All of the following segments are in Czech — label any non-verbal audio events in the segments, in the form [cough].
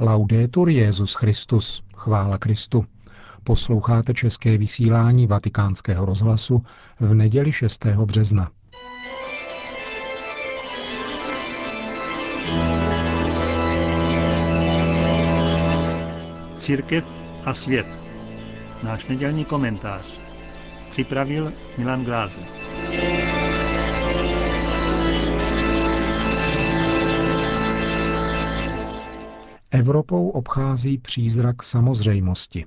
Laudetur Jezus Christus, chvála Kristu. Posloucháte české vysílání Vatikánského rozhlasu v neděli 6. března. Církev a svět. Náš nedělní komentář. Připravil Milan Glázer. Evropou obchází přízrak samozřejmosti.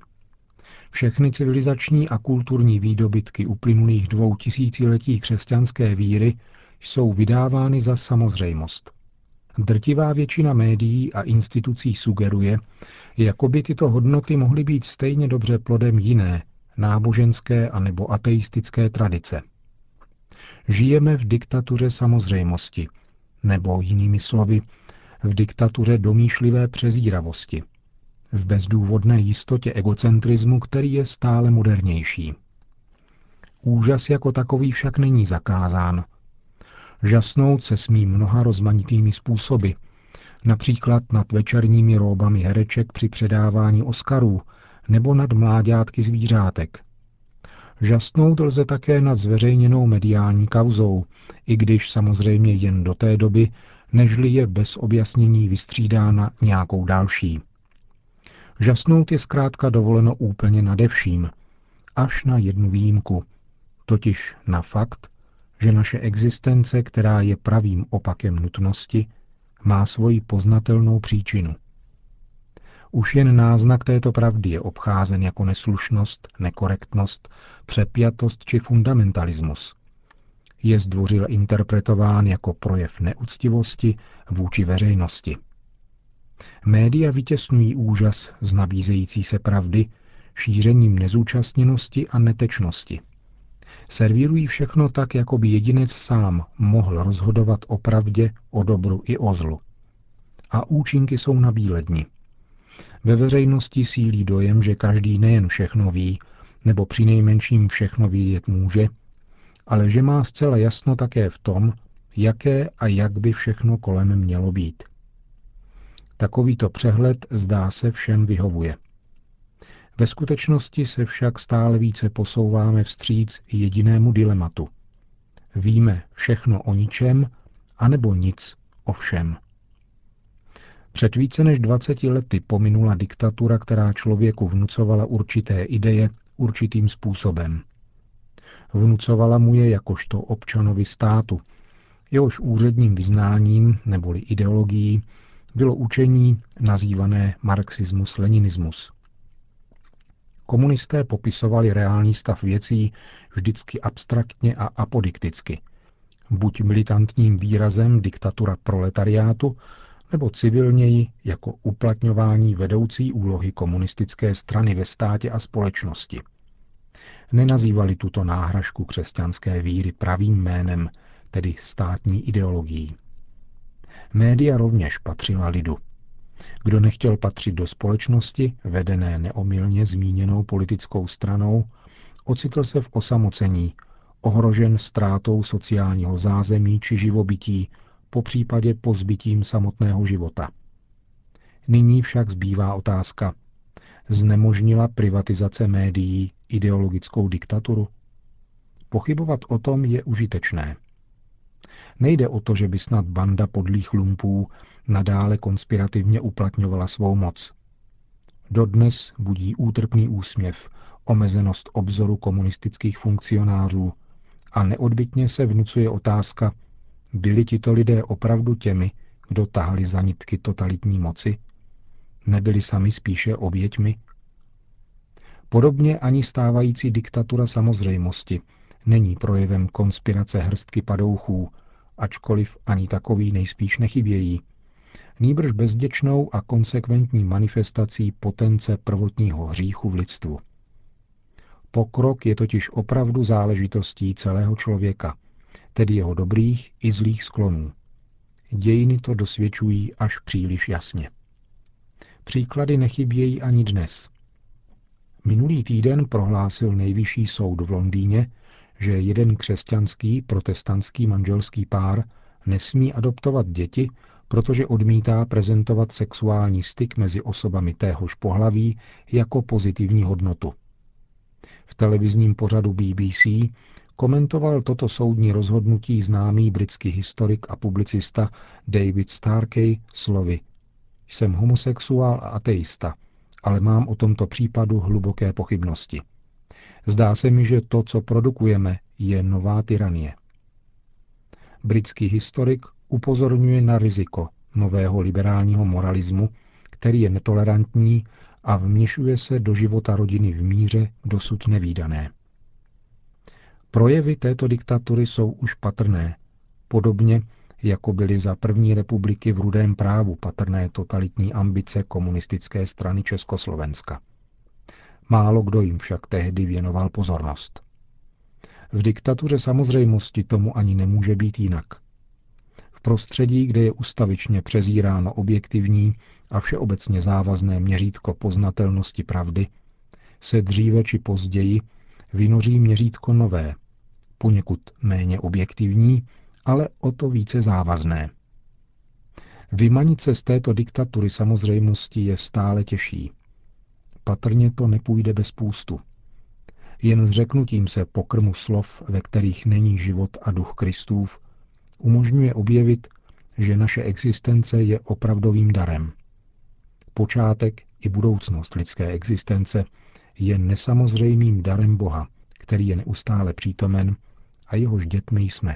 Všechny civilizační a kulturní výdobytky uplynulých dvou tisíciletí křesťanské víry jsou vydávány za samozřejmost. Drtivá většina médií a institucí sugeruje, jako by tyto hodnoty mohly být stejně dobře plodem jiné, náboženské a nebo ateistické tradice. Žijeme v diktatuře samozřejmosti, nebo jinými slovy, v diktatuře domýšlivé přezíravosti, v bezdůvodné jistotě egocentrismu, který je stále modernější. Úžas jako takový však není zakázán. Žasnout se smí mnoha rozmanitými způsoby, například nad večerními róbami hereček při předávání Oscarů nebo nad mláďátky zvířátek. Žasnout lze také nad zveřejněnou mediální kauzou, i když samozřejmě jen do té doby, nežli je bez objasnění vystřídána nějakou další. Žasnout je zkrátka dovoleno úplně nade vším, až na jednu výjimku, totiž na fakt, že naše existence, která je pravým opakem nutnosti, má svoji poznatelnou příčinu. Už jen náznak této pravdy je obcházen jako neslušnost, nekorektnost, přepjatost či fundamentalismus je zdvořil interpretován jako projev neúctivosti vůči veřejnosti. Média vytěsňují úžas z nabízející se pravdy šířením nezúčastněnosti a netečnosti. Servírují všechno tak, jako by jedinec sám mohl rozhodovat o pravdě, o dobru i o zlu. A účinky jsou na bíledni. Ve veřejnosti sílí dojem, že každý nejen všechno ví, nebo při nejmenším všechno vědět může, ale že má zcela jasno také v tom, jaké a jak by všechno kolem mělo být. Takovýto přehled zdá se všem vyhovuje. Ve skutečnosti se však stále více posouváme vstříc jedinému dilematu. Víme všechno o ničem, anebo nic o všem. Před více než 20 lety pominula diktatura, která člověku vnucovala určité ideje určitým způsobem vnucovala mu je jakožto občanovi státu. Jehož úředním vyznáním neboli ideologií bylo učení nazývané marxismus-leninismus. Komunisté popisovali reálný stav věcí vždycky abstraktně a apodikticky. Buď militantním výrazem diktatura proletariátu, nebo civilněji jako uplatňování vedoucí úlohy komunistické strany ve státě a společnosti – nenazývali tuto náhražku křesťanské víry pravým jménem, tedy státní ideologií. Média rovněž patřila lidu. Kdo nechtěl patřit do společnosti, vedené neomylně zmíněnou politickou stranou, ocitl se v osamocení, ohrožen ztrátou sociálního zázemí či živobytí, po případě pozbytím samotného života. Nyní však zbývá otázka, znemožnila privatizace médií ideologickou diktaturu? Pochybovat o tom je užitečné. Nejde o to, že by snad banda podlých lumpů nadále konspirativně uplatňovala svou moc. Dodnes budí útrpný úsměv omezenost obzoru komunistických funkcionářů a neodbitně se vnucuje otázka, byli tito lidé opravdu těmi, kdo tahali za nitky totalitní moci? Nebyli sami spíše oběťmi? Podobně ani stávající diktatura samozřejmosti není projevem konspirace hrstky padouchů, ačkoliv ani takový nejspíš nechybějí, nýbrž bezděčnou a konsekventní manifestací potence prvotního hříchu v lidstvu. Pokrok je totiž opravdu záležitostí celého člověka, tedy jeho dobrých i zlých sklonů. Dějiny to dosvědčují až příliš jasně. Příklady nechybějí ani dnes. Minulý týden prohlásil nejvyšší soud v Londýně, že jeden křesťanský protestantský manželský pár nesmí adoptovat děti, protože odmítá prezentovat sexuální styk mezi osobami téhož pohlaví jako pozitivní hodnotu. V televizním pořadu BBC komentoval toto soudní rozhodnutí známý britský historik a publicista David Starkey slovy Jsem homosexuál a ateista, ale mám o tomto případu hluboké pochybnosti. Zdá se mi, že to, co produkujeme, je nová tyranie. Britský historik upozorňuje na riziko nového liberálního moralismu, který je netolerantní a vměšuje se do života rodiny v míře dosud nevýdané. Projevy této diktatury jsou už patrné, podobně jako byly za první republiky v rudém právu patrné totalitní ambice komunistické strany Československa. Málo kdo jim však tehdy věnoval pozornost. V diktatuře samozřejmosti tomu ani nemůže být jinak. V prostředí, kde je ustavičně přezíráno objektivní a všeobecně závazné měřítko poznatelnosti pravdy, se dříve či později vynoří měřítko nové, poněkud méně objektivní, ale o to více závazné. Vymanit se z této diktatury samozřejmosti je stále těžší. Patrně to nepůjde bez půstu. Jen zřeknutím se pokrmu slov, ve kterých není život a duch Kristův, umožňuje objevit, že naše existence je opravdovým darem. Počátek i budoucnost lidské existence je nesamozřejmým darem Boha, který je neustále přítomen a jehož dětmi jsme.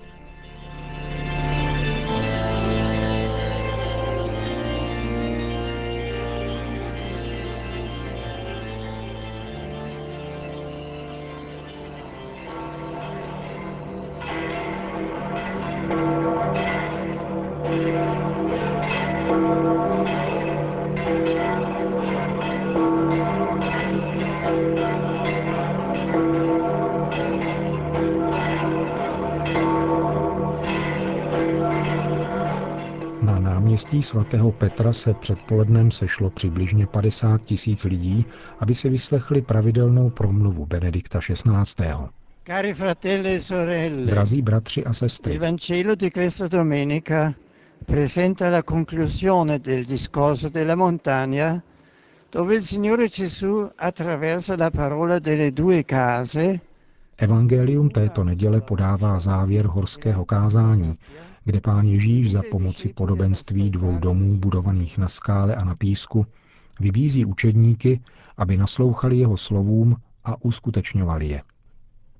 Náměstí svatého Petra se předpolednem sešlo přibližně 50 tisíc lidí, aby si vyslechli pravidelnou promluvu Benedikta XVI. Cari fratelli e sorelle, Drazí bratři a sestry, il Vangelo di questa domenica presenta la conclusione del discorso della montagna dove il Signore Gesù attraverso la parola delle due case Evangelium této neděle podává závěr horského kázání, kde pán Ježíš za pomoci podobenství dvou domů budovaných na skále a na písku vybízí učedníky, aby naslouchali jeho slovům a uskutečňovali je.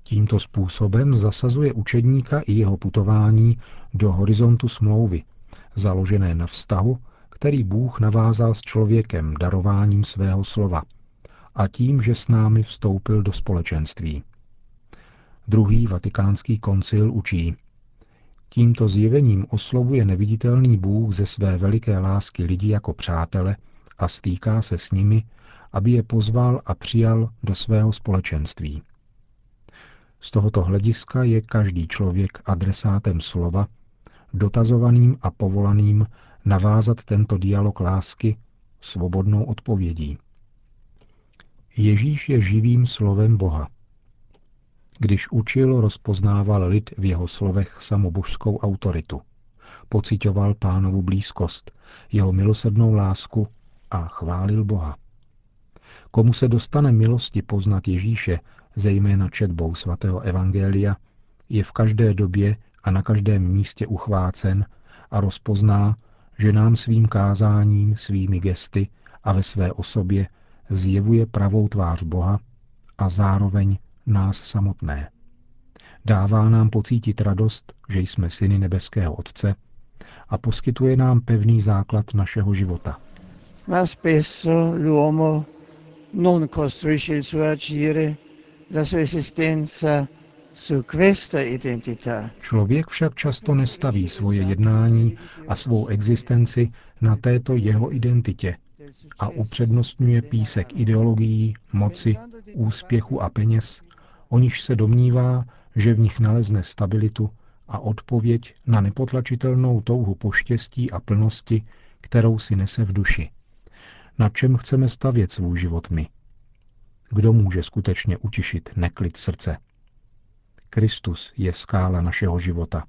Tímto způsobem zasazuje učedníka i jeho putování do horizontu smlouvy, založené na vztahu, který Bůh navázal s člověkem darováním svého slova a tím, že s námi vstoupil do společenství. Druhý vatikánský koncil učí, Tímto zjevením oslovuje neviditelný Bůh ze své veliké lásky lidi jako přátele a stýká se s nimi, aby je pozval a přijal do svého společenství. Z tohoto hlediska je každý člověk adresátem slova, dotazovaným a povolaným navázat tento dialog lásky svobodnou odpovědí. Ježíš je živým slovem Boha. Když učil, rozpoznával lid v jeho slovech samobožskou autoritu. Pocitoval pánovu blízkost, jeho milosednou lásku a chválil Boha. Komu se dostane milosti poznat Ježíše, zejména četbou svatého Evangelia, je v každé době a na každém místě uchvácen a rozpozná, že nám svým kázáním, svými gesty a ve své osobě zjevuje pravou tvář Boha a zároveň nás samotné. Dává nám pocítit radost, že jsme syny nebeského Otce a poskytuje nám pevný základ našeho života. Ma spesso l'uomo non costruisce il suo agire, la sua esistenza su questa identità. Člověk však často nestaví svoje jednání a svou existenci na této jeho identitě a upřednostňuje písek ideologií, moci, úspěchu a peněz o nichž se domnívá, že v nich nalezne stabilitu a odpověď na nepotlačitelnou touhu po štěstí a plnosti, kterou si nese v duši. Na čem chceme stavět svůj život my? Kdo může skutečně utišit neklid srdce? Kristus je skála našeho života.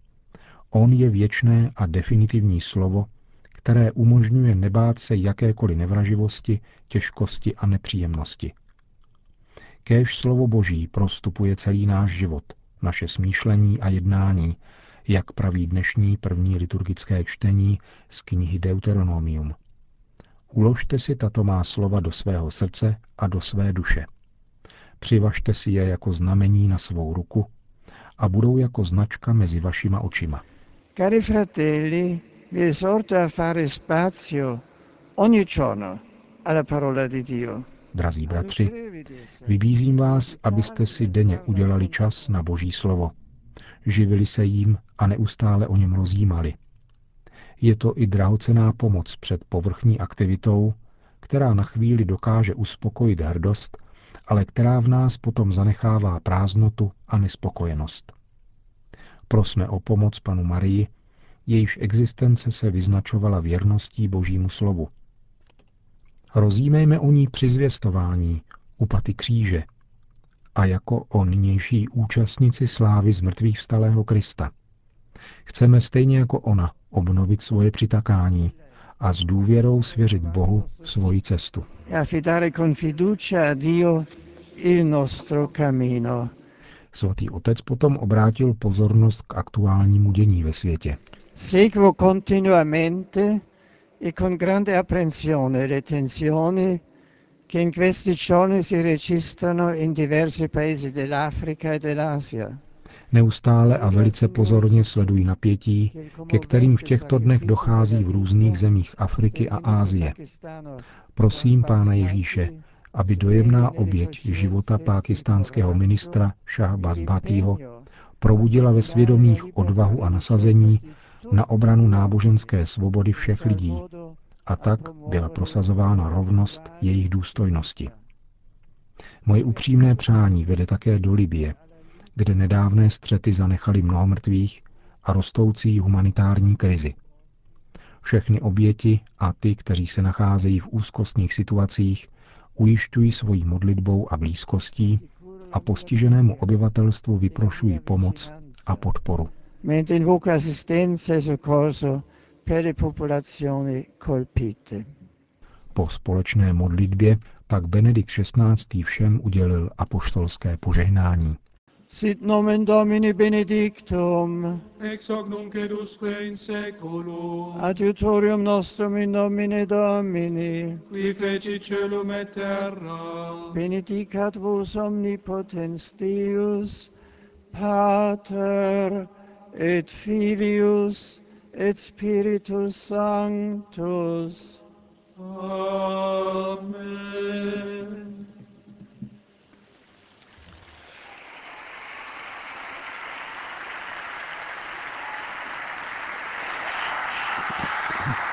On je věčné a definitivní slovo, které umožňuje nebát se jakékoliv nevraživosti, těžkosti a nepříjemnosti. Kéž slovo Boží prostupuje celý náš život, naše smýšlení a jednání, jak praví dnešní první liturgické čtení z knihy Deuteronomium. Uložte si tato má slova do svého srdce a do své duše. Přivažte si je jako znamení na svou ruku a budou jako značka mezi vašima očima. Cari fratelli, vi esorto a fare spazio ogni giorno alla parola di Dio. Drazí bratři, vybízím vás, abyste si denně udělali čas na Boží slovo. Živili se jím a neustále o něm rozjímali. Je to i drahocená pomoc před povrchní aktivitou, která na chvíli dokáže uspokojit hrdost, ale která v nás potom zanechává prázdnotu a nespokojenost. Prosme o pomoc panu Marii, jejíž existence se vyznačovala věrností Božímu slovu. Rozjímejme o ní při zvěstování, u paty kříže a jako o nynější účastnici slávy z mrtvých vstalého Krista. Chceme stejně jako ona obnovit svoje přitakání a s důvěrou svěřit Bohu svoji cestu. E. Svatý otec potom obrátil pozornost k aktuálnímu dění ve světě. Seguo continuamente e con grande apprensione le tensioni che in questi giorni si registrano in diversi paesi dell'Africa e dell'Asia. Neustále a velice pozorně sledují napětí, ke kterým v těchto dnech dochází v různých zemích Afriky a Ázie. Prosím Pána Ježíše, aby dojemná oběť života pákistánského ministra Shahbaz Bhattího probudila ve svědomích odvahu a nasazení na obranu náboženské svobody všech lidí a tak byla prosazována rovnost jejich důstojnosti. Moje upřímné přání vede také do Libie, kde nedávné střety zanechaly mnoho mrtvých a rostoucí humanitární krizi. Všechny oběti a ty, kteří se nacházejí v úzkostných situacích, ujišťují svojí modlitbou a blízkostí a postiženému obyvatelstvu vyprošují pomoc a podporu. Mentre invoca assistenza e soccorso per le popolazioni colpite. Po společné modlitbě pak Benedikt XVI. všem udělil apoštolské požehnání. Sit nomen Domini benedictum, ex hoc nunc et usque in seculum, adiutorium nostrum in nomine Domini, qui feci celum et terra, benedicat vos omnipotens Deus, Pater et Filius et Spiritus Sanctus. Amen. [laughs]